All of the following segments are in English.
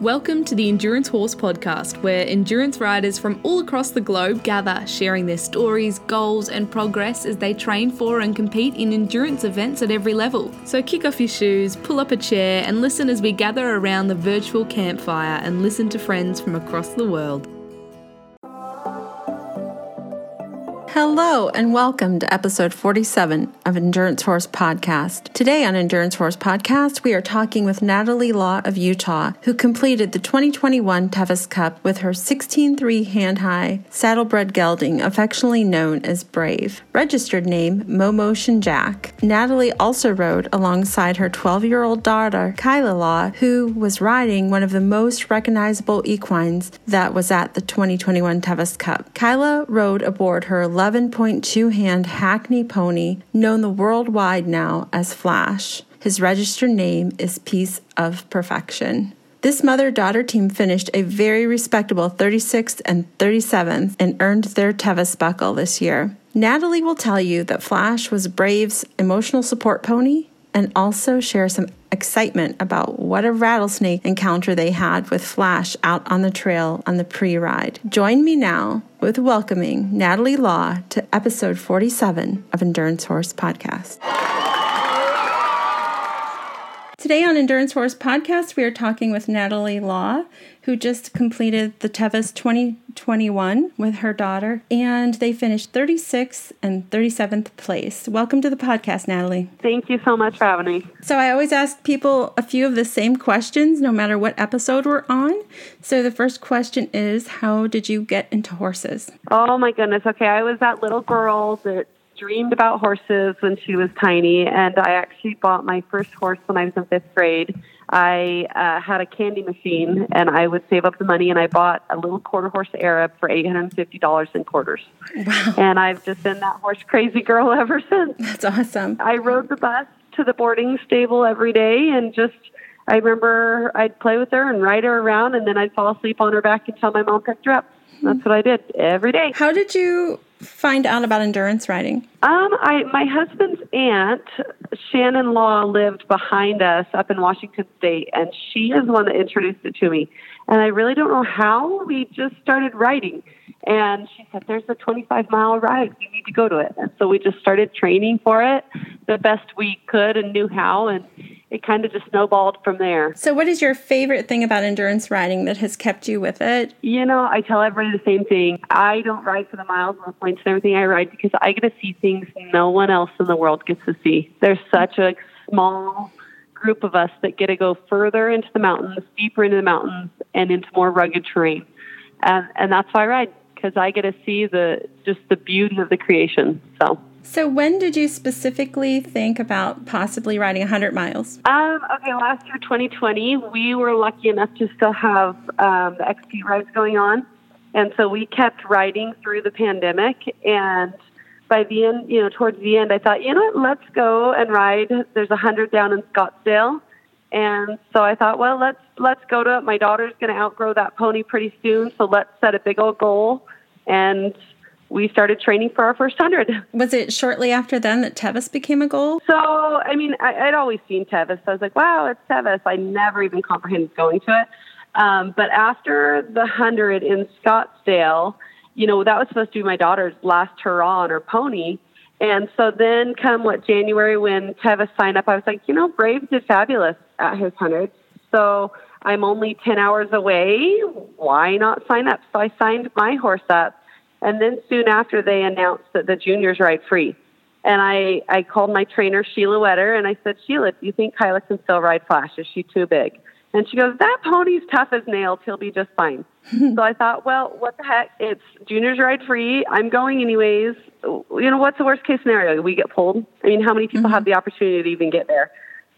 Welcome to the Endurance Horse Podcast, where endurance riders from all across the globe gather, sharing their stories, goals, and progress as they train for and compete in endurance events at every level. So kick off your shoes, pull up a chair, and listen as we gather around the virtual campfire and listen to friends from across the world. Hello, and welcome to episode 47 of Endurance Horse Podcast. Today on Endurance Horse Podcast, we are talking with Natalie Law of Utah, who completed the 2021 Tevis Cup with her 16.3 hand high saddlebred gelding, affectionately known as Brave. Registered name Momo Jack. Natalie also rode alongside her 12 year old daughter, Kyla Law, who was riding one of the most recognizable equines that was at the 2021 Tevis Cup. Kyla rode aboard her 11.2 hand Hackney pony, known the worldwide now as Flash. His registered name is Piece of Perfection. This mother daughter team finished a very respectable 36th and 37th and earned their Tevis buckle this year. Natalie will tell you that Flash was Brave's emotional support pony and also share some excitement about what a rattlesnake encounter they had with Flash out on the trail on the pre ride. Join me now with welcoming Natalie Law to episode 47 of Endurance Horse Podcast. Today on Endurance Horse Podcast, we are talking with Natalie Law, who just completed the Tevis 2021 with her daughter, and they finished 36th and 37th place. Welcome to the podcast, Natalie. Thank you so much for having me. So, I always ask people a few of the same questions, no matter what episode we're on. So, the first question is How did you get into horses? Oh, my goodness. Okay, I was that little girl that dreamed about horses when she was tiny, and I actually bought my first horse when I was in fifth grade. I uh, had a candy machine, and I would save up the money, and I bought a little quarter horse Arab for eight hundred and fifty dollars in quarters. Wow! And I've just been that horse crazy girl ever since. That's awesome. I rode the bus to the boarding stable every day, and just I remember I'd play with her and ride her around, and then I'd fall asleep on her back until my mom picked her up. That's what I did every day. How did you find out about endurance riding? Um, I my husband's aunt Shannon Law lived behind us up in Washington State, and she is the one that introduced it to me. And I really don't know how. We just started riding, and she said, "There's a 25 mile ride. You need to go to it." And so we just started training for it the best we could and knew how, and it kind of just snowballed from there. So, what is your favorite thing about endurance riding that has kept you with it? You know, I tell everybody the same thing. I don't ride for the miles and the points and everything. I ride because I get to see things no one else in the world gets to see. There's such a small group of us that get to go further into the mountains, deeper into the mountains, and into more rugged terrain. And, and that's why I ride because I get to see the just the beauty of the creation. So. So, when did you specifically think about possibly riding 100 miles? Um, okay, last year, 2020, we were lucky enough to still have um, the XP rides going on. And so we kept riding through the pandemic. And by the end, you know, towards the end, I thought, you know what, let's go and ride. There's a 100 down in Scottsdale. And so I thought, well, let's let's go to it. My daughter's going to outgrow that pony pretty soon, so let's set a big old goal and we started training for our first hundred. Was it shortly after then that Tevis became a goal? So, I mean, I, would always seen Tevis. I was like, wow, it's Tevis. I never even comprehended going to it. Um, but after the hundred in Scottsdale, you know, that was supposed to be my daughter's last hurrah on her pony. And so then, come what January when Tevis signed up, I was like, you know, Brave did fabulous at his hundred. So I'm only 10 hours away. Why not sign up? So I signed my horse up and then soon after, they announced that the juniors ride free. And I, I called my trainer, Sheila Wetter, and I said, Sheila, do you think Kyla can still ride Flash? Is she too big? And she goes, That pony's tough as nails. He'll be just fine. so I thought, well, what the heck? It's juniors ride free. I'm going anyways. You know, what's the worst case scenario? We get pulled. I mean, how many people mm-hmm. have the opportunity to even get there?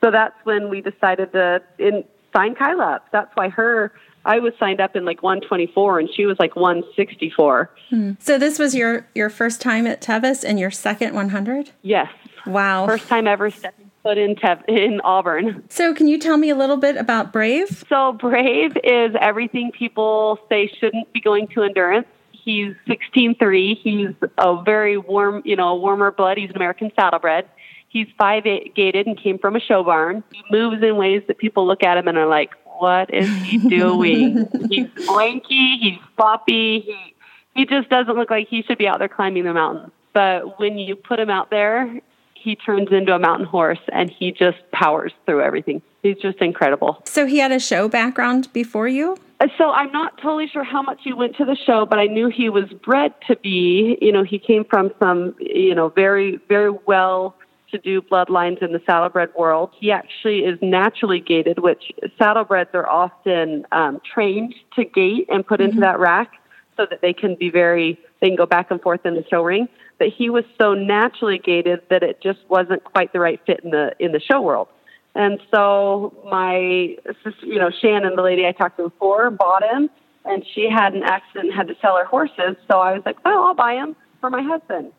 So that's when we decided to in, sign Kyla up. That's why her I was signed up in like 124 and she was like 164. Hmm. So this was your your first time at Tevis and your second 100? Yes. Wow. First time ever stepping foot in Tev- in Auburn. So can you tell me a little bit about Brave? So Brave is everything people say shouldn't be going to endurance. He's 16'3. He's a very warm, you know, warmer blood. He's an American saddlebred. He's five eight gated and came from a show barn. He moves in ways that people look at him and are like, what is he doing? he's lanky, he's floppy, he he just doesn't look like he should be out there climbing the mountain. But when you put him out there, he turns into a mountain horse and he just powers through everything. He's just incredible. So he had a show background before you? Uh, so I'm not totally sure how much he went to the show, but I knew he was bred to be. You know, he came from some, you know, very, very well to do bloodlines in the saddlebred world. He actually is naturally gaited, which saddlebreds are often um, trained to gait and put mm-hmm. into that rack so that they can be very, they can go back and forth in the show ring. But he was so naturally gaited that it just wasn't quite the right fit in the in the show world. And so my, you know, Shannon, the lady I talked to before, bought him, and she had an accident and had to sell her horses. So I was like, oh, I'll buy him for my husband.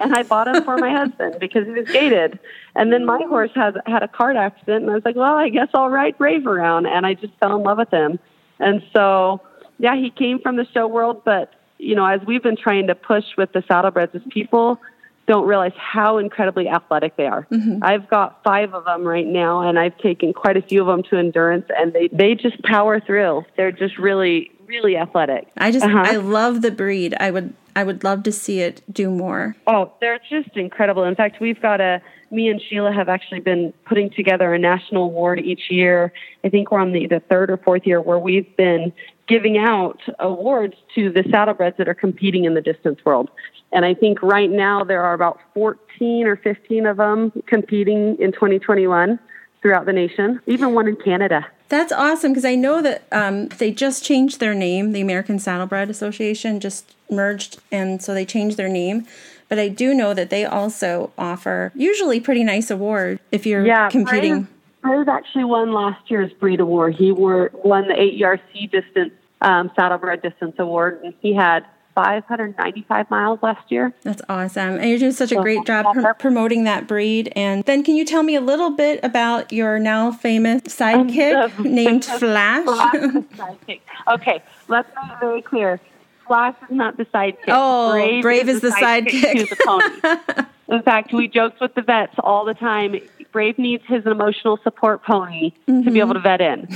And I bought him for my husband because he was gaited. And then my horse has had a cart accident, and I was like, well, I guess I'll ride Brave around. And I just fell in love with him. And so, yeah, he came from the show world, but you know, as we've been trying to push with the saddlebreds, as people don't realize how incredibly athletic they are. Mm-hmm. I've got five of them right now, and I've taken quite a few of them to endurance, and they, they just power through. They're just really, really athletic. I just, uh-huh. I love the breed. I would, I would love to see it do more. Oh, they're just incredible. In fact, we've got a, me and Sheila have actually been putting together a national award each year. I think we're on the, the third or fourth year where we've been giving out awards to the saddlebreds that are competing in the distance world. And I think right now there are about 14 or 15 of them competing in 2021 throughout the nation, even one in Canada. That's awesome because I know that um, they just changed their name. The American Saddlebred Association just merged, and so they changed their name. But I do know that they also offer usually pretty nice award if you're yeah, competing. Brave actually won last year's breed award. He were, won the AERC distance um, saddlebred distance award, and he had 595 miles last year. That's awesome. And you're doing such a great job pr- promoting that breed. And then can you tell me a little bit about your now famous sidekick named Flash? Flash sidekick. Okay, let's make it very clear. Flash is not the sidekick. Oh, Brave, Brave is, is, the sidekick, sidekick. to the pony. In fact, we joked with the vets all the time. Brave needs his emotional support pony mm-hmm. to be able to vet in.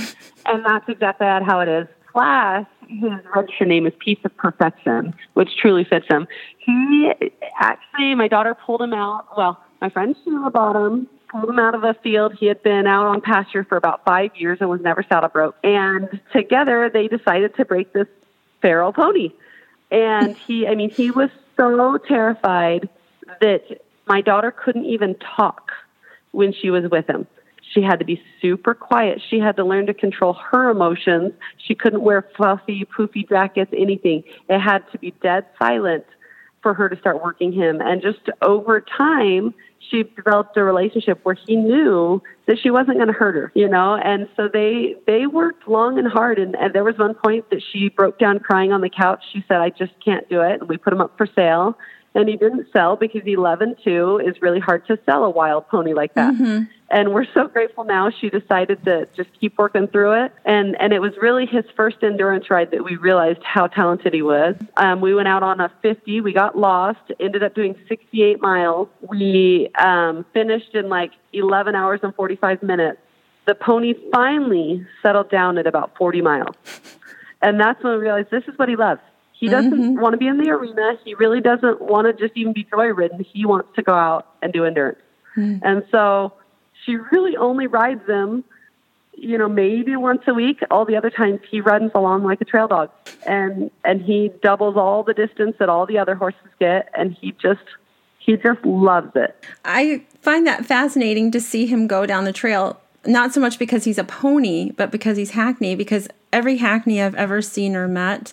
And that's exactly how it is. Flash his registered name is Piece of Perfection, which truly fits him. He actually, my daughter pulled him out. Well, my friend Sheila bought him, pulled him out of a field. He had been out on pasture for about five years and was never saddle broke. And together they decided to break this feral pony. And he, I mean, he was so terrified that my daughter couldn't even talk when she was with him. She had to be super quiet. She had to learn to control her emotions. She couldn't wear fluffy, poofy jackets, anything. It had to be dead silent for her to start working him. And just over time, she developed a relationship where he knew that she wasn't going to hurt her, you know. And so they they worked long and hard. And, and there was one point that she broke down crying on the couch. She said, "I just can't do it." And we put him up for sale and he didn't sell because 11 too is really hard to sell a wild pony like that. Mm-hmm. And we're so grateful now she decided to just keep working through it. And and it was really his first endurance ride that we realized how talented he was. Um, we went out on a 50. We got lost. Ended up doing 68 miles. We um, finished in like 11 hours and 45 minutes. The pony finally settled down at about 40 miles. And that's when we realized this is what he loves. He doesn't mm-hmm. want to be in the arena. He really doesn't want to just even be joy ridden. He wants to go out and do endurance. Mm-hmm. And so she really only rides them, you know, maybe once a week. All the other times he runs along like a trail dog. And and he doubles all the distance that all the other horses get and he just he just loves it. I find that fascinating to see him go down the trail not so much because he's a pony, but because he's Hackney, because every Hackney I've ever seen or met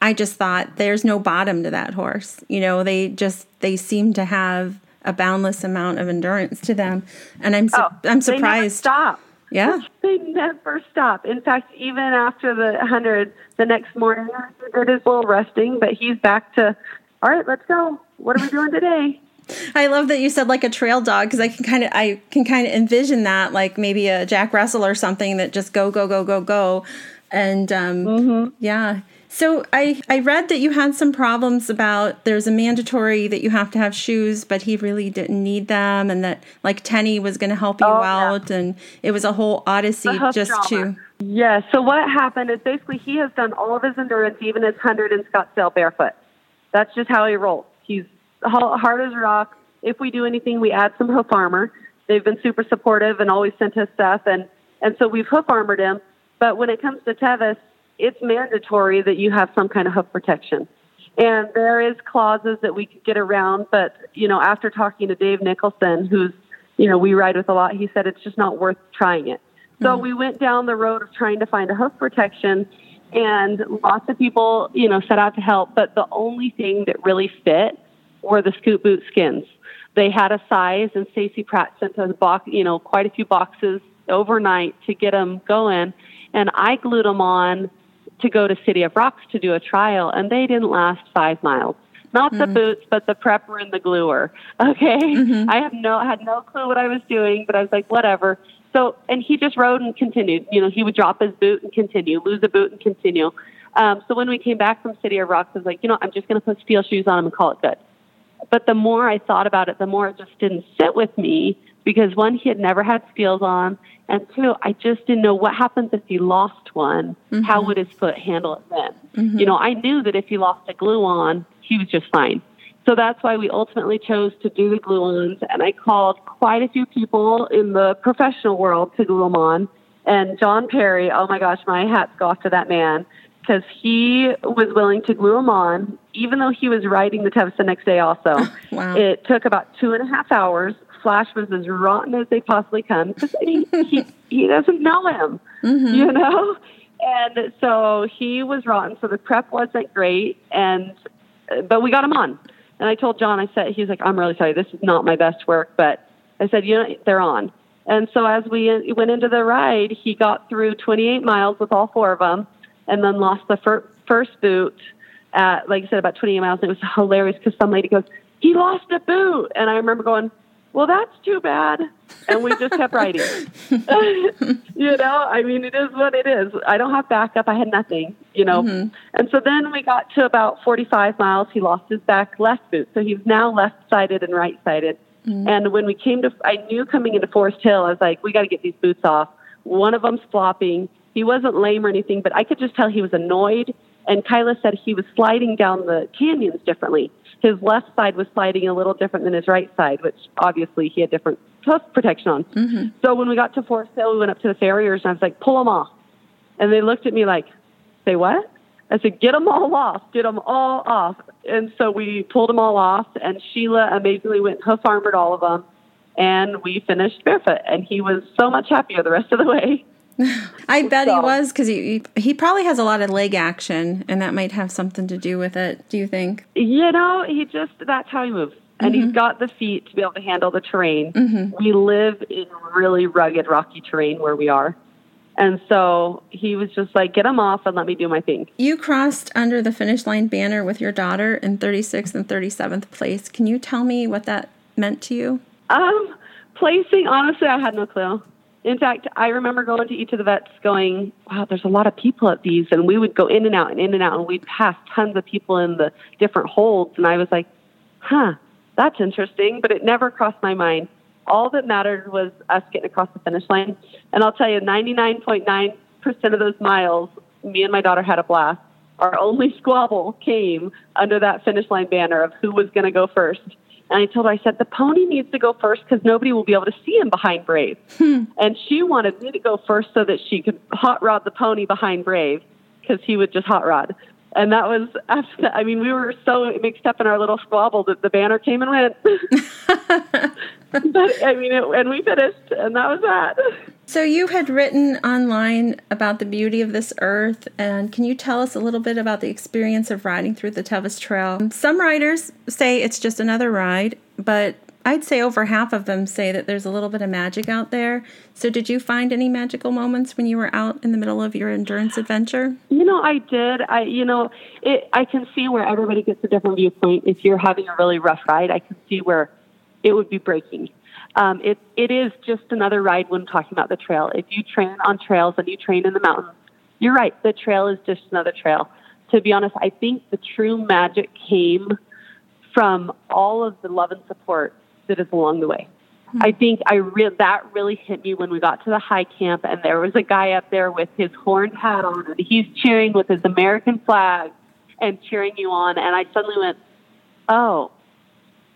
I just thought there's no bottom to that horse. You know, they just they seem to have a boundless amount of endurance to them, and I'm su- oh, I'm surprised. stop. Yeah, they never stop. In fact, even after the hundred, the next morning, he did his little resting, but he's back to. All right, let's go. What are we doing today? I love that you said like a trail dog because I can kind of I can kind of envision that like maybe a Jack Russell or something that just go go go go go, and um, mm-hmm. yeah, So I, I read that you had some problems about there's a mandatory that you have to have shoes, but he really didn't need them, and that like Tenny was going to help you oh, out, yeah. and it was a whole odyssey just drama. to. Yeah. So what happened is basically he has done all of his endurance, even his hundred in Scottsdale barefoot. That's just how he rolls. He's hard as a rock. If we do anything, we add some hoof armor. They've been super supportive and always sent us stuff, and and so we've hoof armored him. But when it comes to Tevis, it's mandatory that you have some kind of hoof protection. And there is clauses that we could get around, but you know, after talking to Dave Nicholson, who's you know we ride with a lot, he said it's just not worth trying it. So mm-hmm. we went down the road of trying to find a hoof protection, and lots of people you know set out to help, but the only thing that really fit were the scoot boot skins. They had a size, and Stacy Pratt sent us box, you know, quite a few boxes overnight to get them going, and I glued them on to go to City of Rocks to do a trial, and they didn't last five miles. Not mm-hmm. the boots, but the prepper and the gluer. Okay, mm-hmm. I have no had no clue what I was doing, but I was like, whatever. So, and he just rode and continued. You know, he would drop his boot and continue, lose a boot and continue. Um, so when we came back from City of Rocks, I was like, you know, I'm just going to put steel shoes on him and call it good. But the more I thought about it, the more it just didn't sit with me because one, he had never had steels on, and two, I just didn't know what happens if he lost one. Mm-hmm. How would his foot handle it then? Mm-hmm. You know, I knew that if he lost a glue on, he was just fine. So that's why we ultimately chose to do the glue ons. And I called quite a few people in the professional world to glue them on. And John Perry, oh my gosh, my hats go off to that man because he was willing to glue them on, even though he was riding the Tevis the next day also. wow. It took about two and a half hours Flash was as rotten as they possibly come because he, he he doesn't know him, mm-hmm. you know. And so he was rotten. So the prep wasn't great, and but we got him on. And I told John, I said, he's like, I'm really sorry, this is not my best work, but I said, you know, they're on. And so as we went into the ride, he got through 28 miles with all four of them, and then lost the fir- first boot at, like I said, about 28 miles. And it was hilarious because some lady goes, he lost a boot, and I remember going, well, that's too bad. And we just kept writing. you know, I mean, it is what it is. I don't have backup. I had nothing, you know. Mm-hmm. And so then we got to about 45 miles. He lost his back left boot. So he's now left sided and right sided. Mm-hmm. And when we came to, I knew coming into Forest Hill, I was like, we got to get these boots off. One of them's flopping. He wasn't lame or anything, but I could just tell he was annoyed. And Kyla said he was sliding down the canyons differently his left side was sliding a little different than his right side, which obviously he had different hoof protection on. Mm-hmm. So when we got to Forest Hill, we went up to the farriers and I was like, pull them off. And they looked at me like, say what? I said, get them all off, get them all off. And so we pulled them all off, and Sheila amazingly went hoof armored all of them, and we finished barefoot. And he was so much happier the rest of the way. I bet so, he was because he he probably has a lot of leg action, and that might have something to do with it. Do you think? You know, he just that's how he moves, and mm-hmm. he's got the feet to be able to handle the terrain. Mm-hmm. We live in really rugged, rocky terrain where we are. And so he was just like, get him off and let me do my thing. You crossed under the finish line banner with your daughter in 36th and 37th place. Can you tell me what that meant to you? Um, placing, honestly, I had no clue. In fact, I remember going to each of the vets going, wow, there's a lot of people at these. And we would go in and out and in and out, and we'd pass tons of people in the different holds. And I was like, huh, that's interesting. But it never crossed my mind. All that mattered was us getting across the finish line. And I'll tell you, 99.9% of those miles, me and my daughter had a blast. Our only squabble came under that finish line banner of who was going to go first. And I told her, I said, the pony needs to go first because nobody will be able to see him behind Brave. Hmm. And she wanted me to go first so that she could hot rod the pony behind Brave because he would just hot rod. And that was after that. I mean, we were so mixed up in our little squabble that the banner came and went. but I mean, it, and we finished, and that was that. So you had written online about the beauty of this earth, and can you tell us a little bit about the experience of riding through the Tevis Trail? Some riders say it's just another ride, but I'd say over half of them say that there's a little bit of magic out there. So, did you find any magical moments when you were out in the middle of your endurance adventure? You know, I did. I, you know, it, I can see where everybody gets a different viewpoint. If you're having a really rough ride, I can see where it would be breaking. Um, it, it is just another ride when talking about the trail. If you train on trails and you train in the mountains, you're right. The trail is just another trail. to be honest, I think the true magic came from all of the love and support that is along the way. Mm-hmm. I think I re- that really hit me when we got to the high camp, and there was a guy up there with his horned hat on, and he's cheering with his American flag and cheering you on, and I suddenly went, "Oh,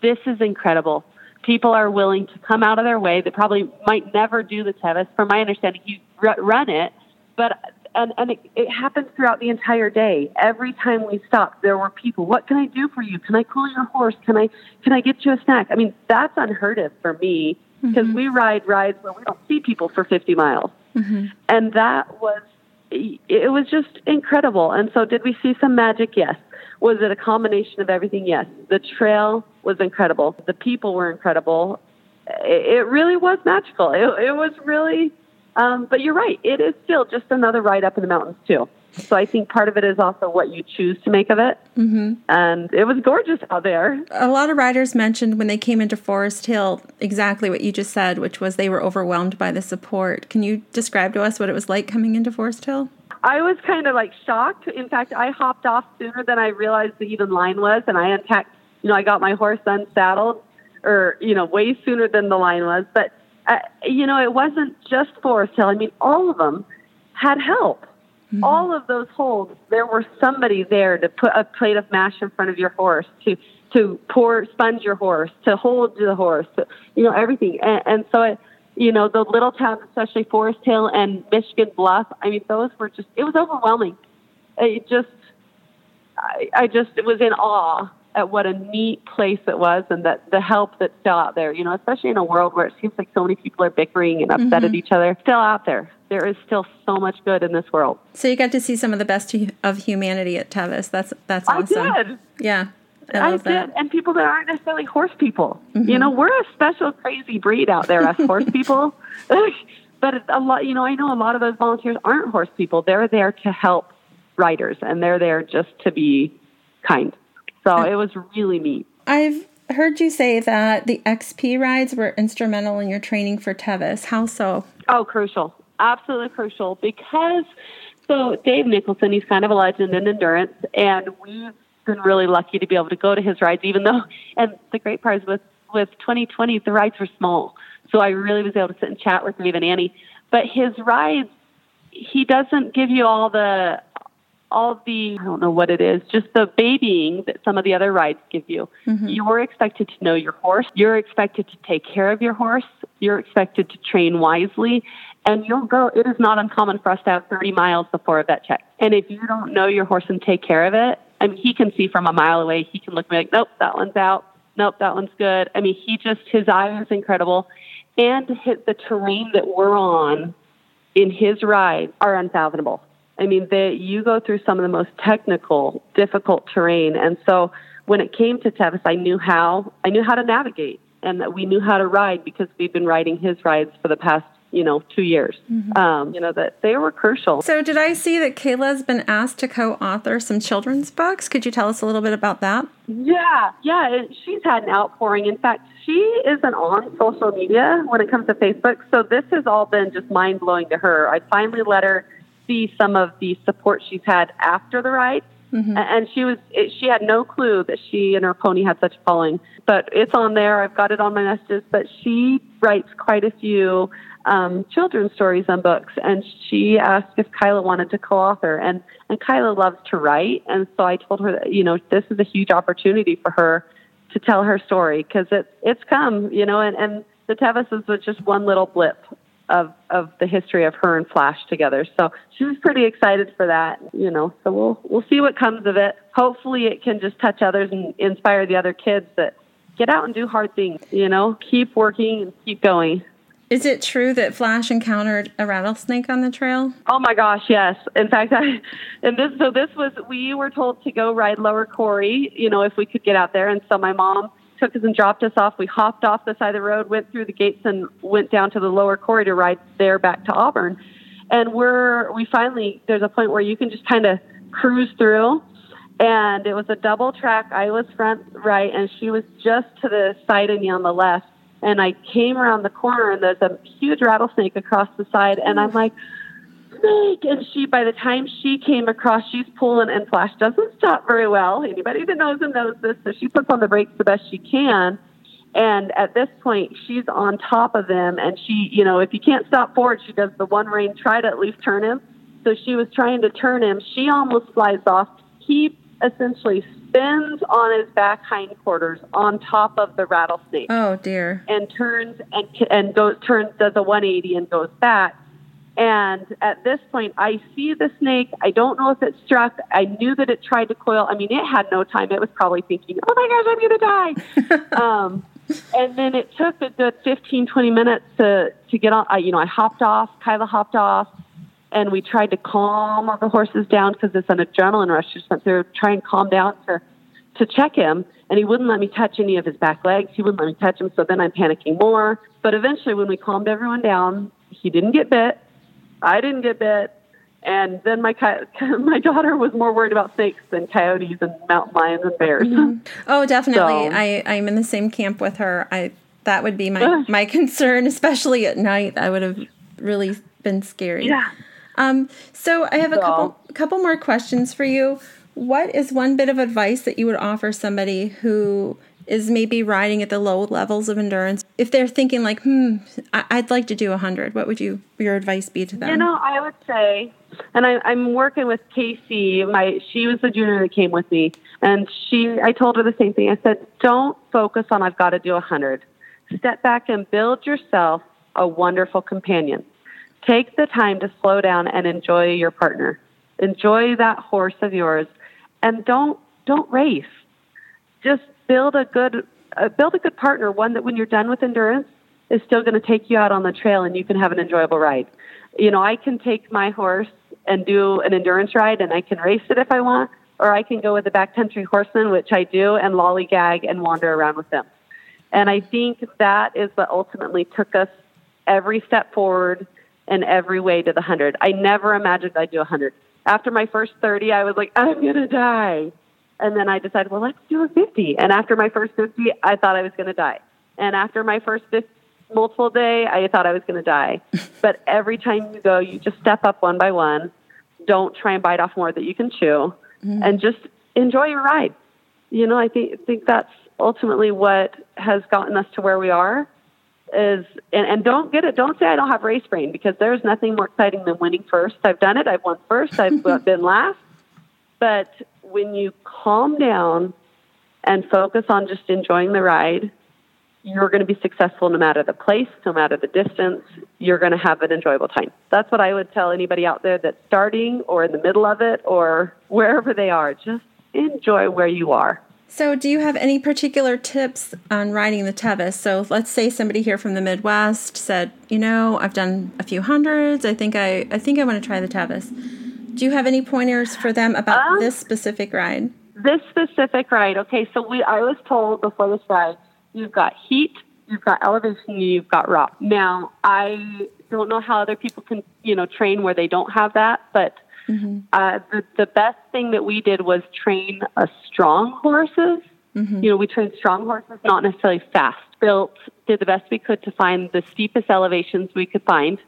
this is incredible." People are willing to come out of their way that probably might never do the Tevis. From my understanding, you run it, but and and it, it happened throughout the entire day. Every time we stopped, there were people. What can I do for you? Can I cool your horse? Can I can I get you a snack? I mean, that's unheard of for me because mm-hmm. we ride rides where we don't see people for 50 miles, mm-hmm. and that was it was just incredible. And so, did we see some magic? Yes. Was it a combination of everything? Yes. The trail was incredible. The people were incredible. It, really was magical. It, it was really um, but you're right. It is still just another ride up in the mountains, too. So I think part of it is also what you choose to make of it. Mm-hmm. And it was gorgeous out there. A lot of riders mentioned when they came into Forest Hill exactly what you just said, which was they were overwhelmed by the support. Can you describe to us what it was like coming into Forest Hill? I was kind of like shocked. In fact, I hopped off sooner than I realized the even line was, and I unpacked. You know, I got my horse unsaddled, or you know, way sooner than the line was. But uh, you know, it wasn't just Forest Hill. I mean, all of them had help. Mm-hmm. All of those holds, there was somebody there to put a plate of mash in front of your horse, to to pour sponge your horse, to hold the horse, to, you know, everything. And, and so it, you know, the little towns, especially Forest Hill and Michigan Bluff. I mean, those were just it was overwhelming. It just, I, I just was in awe at what a neat place it was and that the help that's still out there, you know, especially in a world where it seems like so many people are bickering and upset mm-hmm. at each other, still out there. There is still so much good in this world. So you got to see some of the best of humanity at Tevis. That's that's awesome. I did. Yeah. I, I did, that. and people that aren't necessarily horse people. Mm-hmm. You know, we're a special, crazy breed out there, us horse people. but a lot, you know, I know a lot of those volunteers aren't horse people. They're there to help riders, and they're there just to be kind. So uh, it was really neat. I've heard you say that the XP rides were instrumental in your training for Tevis. How so? Oh, crucial. Absolutely crucial because so Dave Nicholson, he's kind of a legend in endurance, and we've been really lucky to be able to go to his rides, even though, and the great part is with, with 2020, the rides were small. So I really was able to sit and chat with Dave and Annie. But his rides, he doesn't give you all the all the, I don't know what it is, just the babying that some of the other rides give you. Mm-hmm. You're expected to know your horse. You're expected to take care of your horse. You're expected to train wisely. And you'll go, it is not uncommon for us to have 30 miles before a vet check. And if you don't know your horse and take care of it, I mean, he can see from a mile away. He can look at me like, nope, that one's out. Nope, that one's good. I mean, he just, his eye is incredible. And hit the terrain that we're on in his ride are unfathomable. I mean, they, you go through some of the most technical, difficult terrain, and so when it came to Tevis, I knew how I knew how to navigate, and that we knew how to ride because we've been riding his rides for the past you know two years. Mm-hmm. Um, you know that they were crucial. So, did I see that Kayla's been asked to co-author some children's books? Could you tell us a little bit about that? Yeah, yeah, she's had an outpouring. In fact, she isn't on social media when it comes to Facebook, so this has all been just mind blowing to her. I finally let her see some of the support she's had after the ride. Mm-hmm. And she was, she had no clue that she and her pony had such a following. But it's on there. I've got it on my messages. But she writes quite a few um, children's stories and books. And she asked if Kyla wanted to co-author. And and Kyla loves to write. And so I told her that you know this is a huge opportunity for her to tell her story because it it's come. You know, and and the Tevis is just one little blip of of the history of her and Flash together. So she was pretty excited for that, you know. So we'll we'll see what comes of it. Hopefully, it can just touch others and inspire the other kids that get out and do hard things. You know, keep working and keep going. Is it true that Flash encountered a rattlesnake on the trail? Oh my gosh, yes. In fact, I and this so this was we were told to go ride Lower Quarry, you know, if we could get out there, and so my mom took us and dropped us off. We hopped off the side of the road, went through the gates, and went down to the lower quarry to ride there back to Auburn. And we're we finally there's a point where you can just kind of cruise through. And it was a double track. I was front right, and she was just to the side of me on the left. And I came around the corner, and there's a huge rattlesnake across the side. And I'm like, And she, by the time she came across, she's pulling, and Flash doesn't stop very well. Anybody that knows him knows this. So she puts on the brakes the best she can. And at this point, she's on top of him, and she, you know, if you can't stop forward, she does the one rein, try to at least turn him. So she was trying to turn him. She almost flies off. He essentially spins on his back hindquarters on top of the rattlesnake. Oh dear! And turns and and goes turns does a 180 and goes back. And at this point, I see the snake. I don't know if it struck. I knew that it tried to coil. I mean, it had no time. It was probably thinking, "Oh my gosh, I'm going to die." um, and then it took a good 15, 20 minutes to to get on. I, you know, I hopped off. Kyla hopped off and we tried to calm all the horses down because it's an adrenaline rush. Just went there, try and calm down to to check him, and he wouldn't let me touch any of his back legs. He wouldn't let me touch him. So then I'm panicking more. But eventually, when we calmed everyone down, he didn't get bit. I didn't get bit. And then my my daughter was more worried about snakes than coyotes and mountain lions and bears. Mm-hmm. Oh, definitely. So, I I'm in the same camp with her. I that would be my my concern, especially at night. I would have really been scary. Yeah. Um, so I have a couple couple more questions for you. What is one bit of advice that you would offer somebody who is maybe riding at the low levels of endurance? If they're thinking like, hmm, I- would like to do a hundred, what would you your advice be to them? You know, I would say, and I, I'm working with Casey. My she was the junior that came with me, and she I told her the same thing. I said, don't focus on I've got to do a hundred. Step back and build yourself a wonderful companion Take the time to slow down and enjoy your partner. Enjoy that horse of yours, and don't don't race. Just build a good uh, build a good partner, one that when you're done with endurance is still going to take you out on the trail and you can have an enjoyable ride. You know, I can take my horse and do an endurance ride, and I can race it if I want, or I can go with the backcountry horseman, which I do, and lollygag and wander around with them. And I think that is what ultimately took us every step forward and every way to the 100. I never imagined I'd do a 100. After my first 30, I was like, I'm going to die. And then I decided, well, let's do a 50. And after my first 50, I thought I was going to die. And after my first 50, multiple day, I thought I was going to die. but every time you go, you just step up one by one. Don't try and bite off more that you can chew, mm-hmm. and just enjoy your ride. You know, I think think that's ultimately what has gotten us to where we are is and, and don't get it don't say i don't have race brain because there's nothing more exciting than winning first i've done it i've won first i've been last but when you calm down and focus on just enjoying the ride you're going to be successful no matter the place no matter the distance you're going to have an enjoyable time that's what i would tell anybody out there that's starting or in the middle of it or wherever they are just enjoy where you are so, do you have any particular tips on riding the Tevis? So, let's say somebody here from the Midwest said, "You know, I've done a few hundreds. I think I, I think I want to try the Tevis." Do you have any pointers for them about um, this specific ride? This specific ride. Okay, so we I was told before this ride, you've got heat, you've got elevation, you've got rock. Now, I don't know how other people can, you know, train where they don't have that, but Mm-hmm. Uh, the, the best thing that we did was train a strong horses. Mm-hmm. You know, we trained strong horses, not necessarily fast. Built, did the best we could to find the steepest elevations we could find,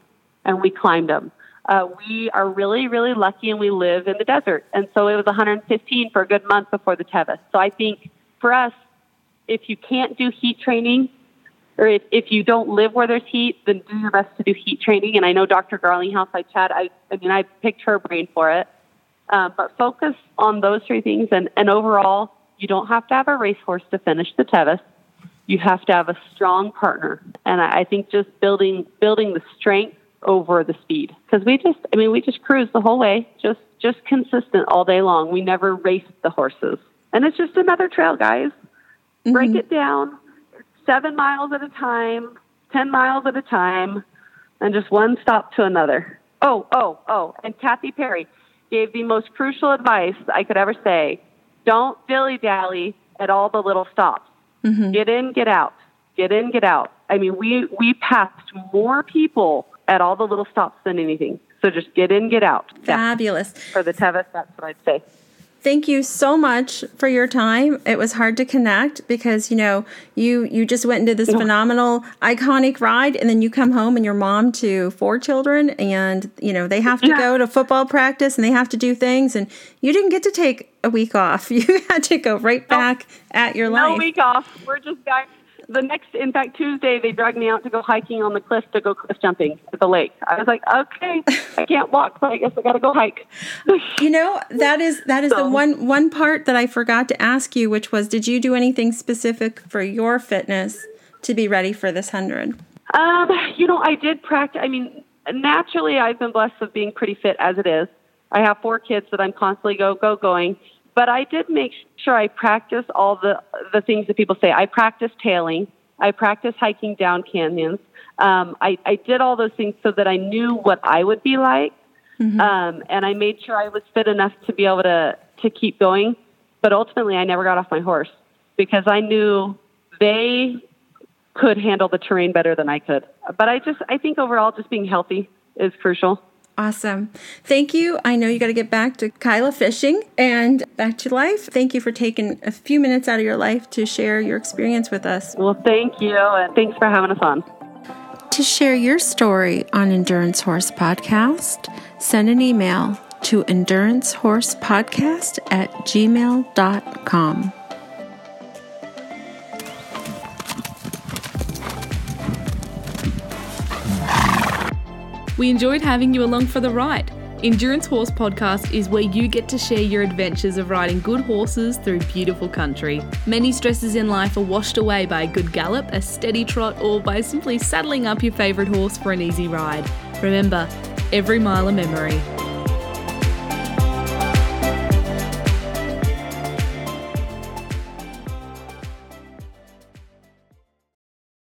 and we climbed them. Uh, we are really, really lucky, and we live in the desert. And so it was 115 for a good month before the Tevis. So I think for us, if you can't do heat training, or if, if you don't live where there's heat, then do your best to do heat training. And I know Dr. Garlinghouse, I chat, I, I mean, I picked her brain for it. Um, but focus on those three things. And, and overall, you don't have to have a racehorse to finish the Tevis. You have to have a strong partner. And I, I think just building, building the strength over the speed. Because we just, I mean, we just cruise the whole way, just, just consistent all day long. We never race the horses. And it's just another trail, guys. Mm-hmm. Break it down seven miles at a time, 10 miles at a time, and just one stop to another. Oh, oh, oh. And Kathy Perry gave the most crucial advice I could ever say don't dilly dally at all the little stops. Mm-hmm. Get in, get out. Get in, get out. I mean, we, we passed more people at all the little stops than anything. So just get in, get out. Fabulous. Yeah. For the Tevis, that's what I'd say. thank you so much for your time. It was hard to connect because you know you you just went into this phenomenal, iconic ride, and then you come home and you're mom to four children, and you know they have to Yeah. go to football practice and they have to do things, and you didn't get to take a week off. You had to go right back at your No life. week off. We're just back. The next, in fact, Tuesday they dragged me out to go hiking on the cliff to go cliff jumping at the lake. I was like, okay, I can't walk, so I guess I got to go hike. You know that is that is the one one part that I forgot to ask you, which was, did you do anything specific for your fitness to be ready for this hundred? Um, you know, I did practice. I mean, naturally, I've been blessed with being pretty fit as it is. I have four kids that I'm constantly go go going, but I did make sure I practice all the the things that people say. I practice tailing. I practice hiking down canyons. Um, I, I did all those things so that I knew what I would be like, um, and I made sure I was fit enough to be able to to keep going. But ultimately, I never got off my horse because I knew they could handle the terrain better than I could. But I just, I think overall, just being healthy is crucial. Awesome. Thank you. I know you got to get back to Kyla fishing and back to life. Thank you for taking a few minutes out of your life to share your experience with us. Well, thank you, and thanks for having us on. To share your story on Endurance Horse Podcast, send an email to endurancehorsepodcast at gmail.com. We enjoyed having you along for the ride. Endurance Horse Podcast is where you get to share your adventures of riding good horses through beautiful country. Many stresses in life are washed away by a good gallop, a steady trot, or by simply saddling up your favourite horse for an easy ride. Remember, every mile a memory.